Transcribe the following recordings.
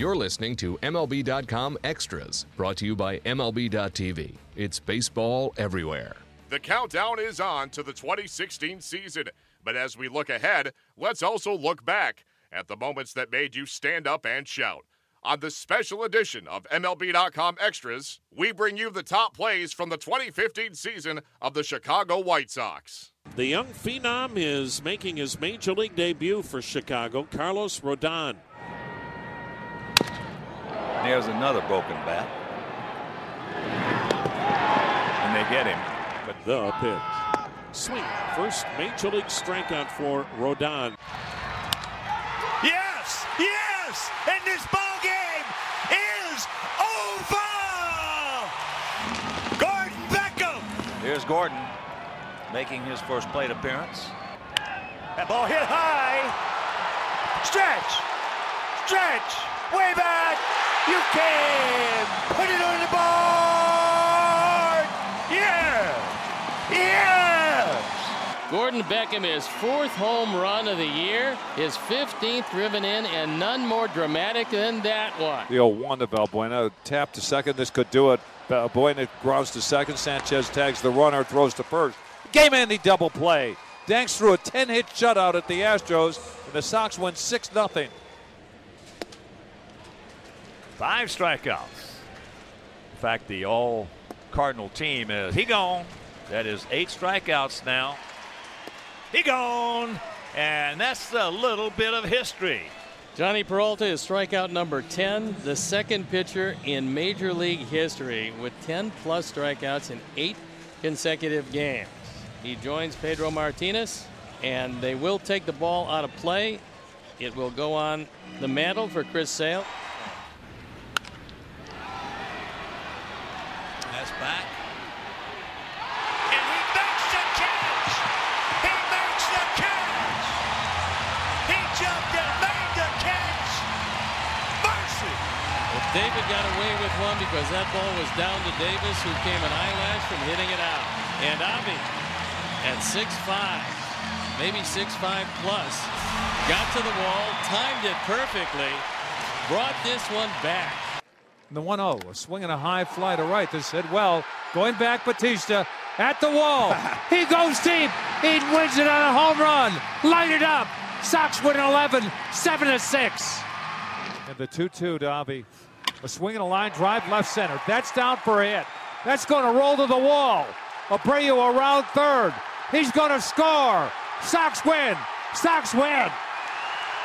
You're listening to MLB.com Extras, brought to you by MLB.tv. It's baseball everywhere. The countdown is on to the 2016 season. But as we look ahead, let's also look back at the moments that made you stand up and shout. On this special edition of MLB.com Extras, we bring you the top plays from the 2015 season of the Chicago White Sox. The young phenom is making his major league debut for Chicago, Carlos Rodon. There's another broken bat. And they get him. But the pitch. Swing. First major league strikeout for Rodon. Yes! Yes! And this ball game is over! Gordon Beckham! Here's Gordon making his first plate appearance. That ball hit high. Stretch! Stretch! Way back! You can put it on the board! Yeah! Yes! Gordon Beckham, his fourth home run of the year, his 15th driven in, and none more dramatic than that one. The old 1 to Valbuena. Tap to second. This could do it. Valbuena grounds to second. Sanchez tags the runner, throws to first. Game ending double play. Danks threw a 10 hit shutout at the Astros, and the Sox win 6 0. Five strikeouts. In fact, the all Cardinal team is he gone. That is eight strikeouts now. He gone. And that's a little bit of history. Jhonny Peralta is strikeout number 10, the second pitcher in Major League history with 10 plus strikeouts in eight consecutive games. He joins Pedro Martinez, and they will take the ball out of play. It will go on the mantle for Chris Sale. That's back. And he makes the catch! He makes the catch! He jumped made the catch! Mercy! Well, David got away with one because that ball was down to Davis, who came an eyelash from hitting it out. And Avi at 6'5", maybe 6'5 plus, got to the wall, timed it perfectly, brought this one back. The 1 0, a swing and a high fly to right. This hit well. Going back, Bautista at the wall. he goes deep. He wins it on a home run. Light it up. Sox win 11, 7 to 6. And the 2 2 to Avi. A swing and a line drive left center. That's down for a hit. That's going to roll to the wall. Abreu around third. He's going to score. Sox win. Sox win.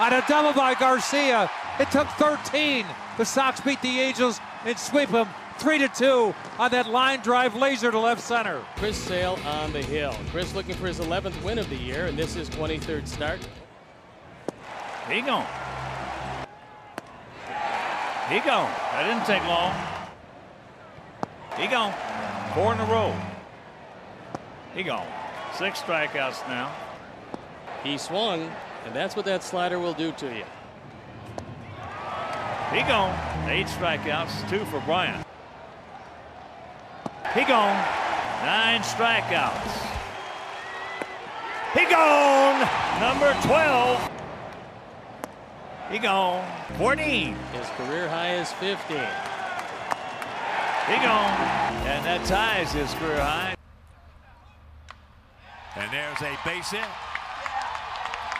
On a double by Garcia. It took 13. The Sox beat the Angels and sweep them 3 to 2 on that line drive laser to left center. Chris Sale on the hill. Chris looking for his 11th win of the year, and this is 23rd start. He gone. He gone. That didn't take long. He gone. Four in a row. He gone. Six strikeouts now. He swung, and that's what that slider will do to you. He gone. Eight strikeouts, two for Bryant. He gone. Nine strikeouts. He gone. Number 12. He gone. 14. His career high is 15. He gone. And that ties his career high. And there's a base hit.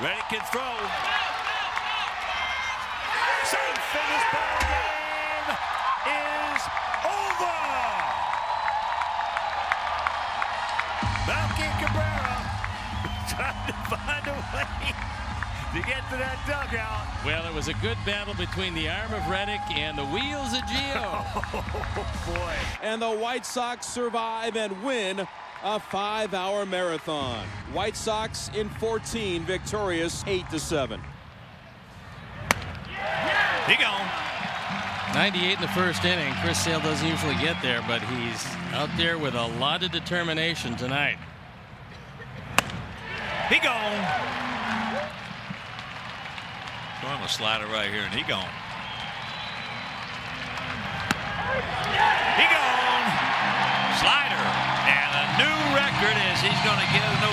Reddick can throw. Safe and this ball game is over. Melky Cabrera trying to find a way to get to that dugout. Well, it was a good battle between the arm of Reddick and the wheels of Gio. Oh boy. And the White Sox survive and win a five-hour marathon. White Sox in 14, victorious 8 to 7. He gone. 98 in the first inning. Chris Sale doesn't usually get there, but he's out there with a lot of determination tonight. He gone. Throwing a slider right here, and he gone. He gone. Slider. And a new record is he's going to get an ovation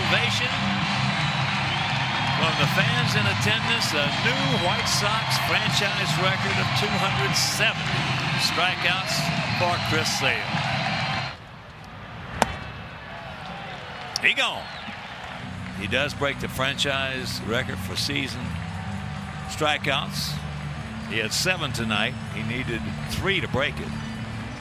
from the fans in attendance, a new White Sox franchise record of 270 strikeouts for Chris Sale. He gone. He does break the franchise record for season strikeouts. He had seven tonight. He needed three to break it.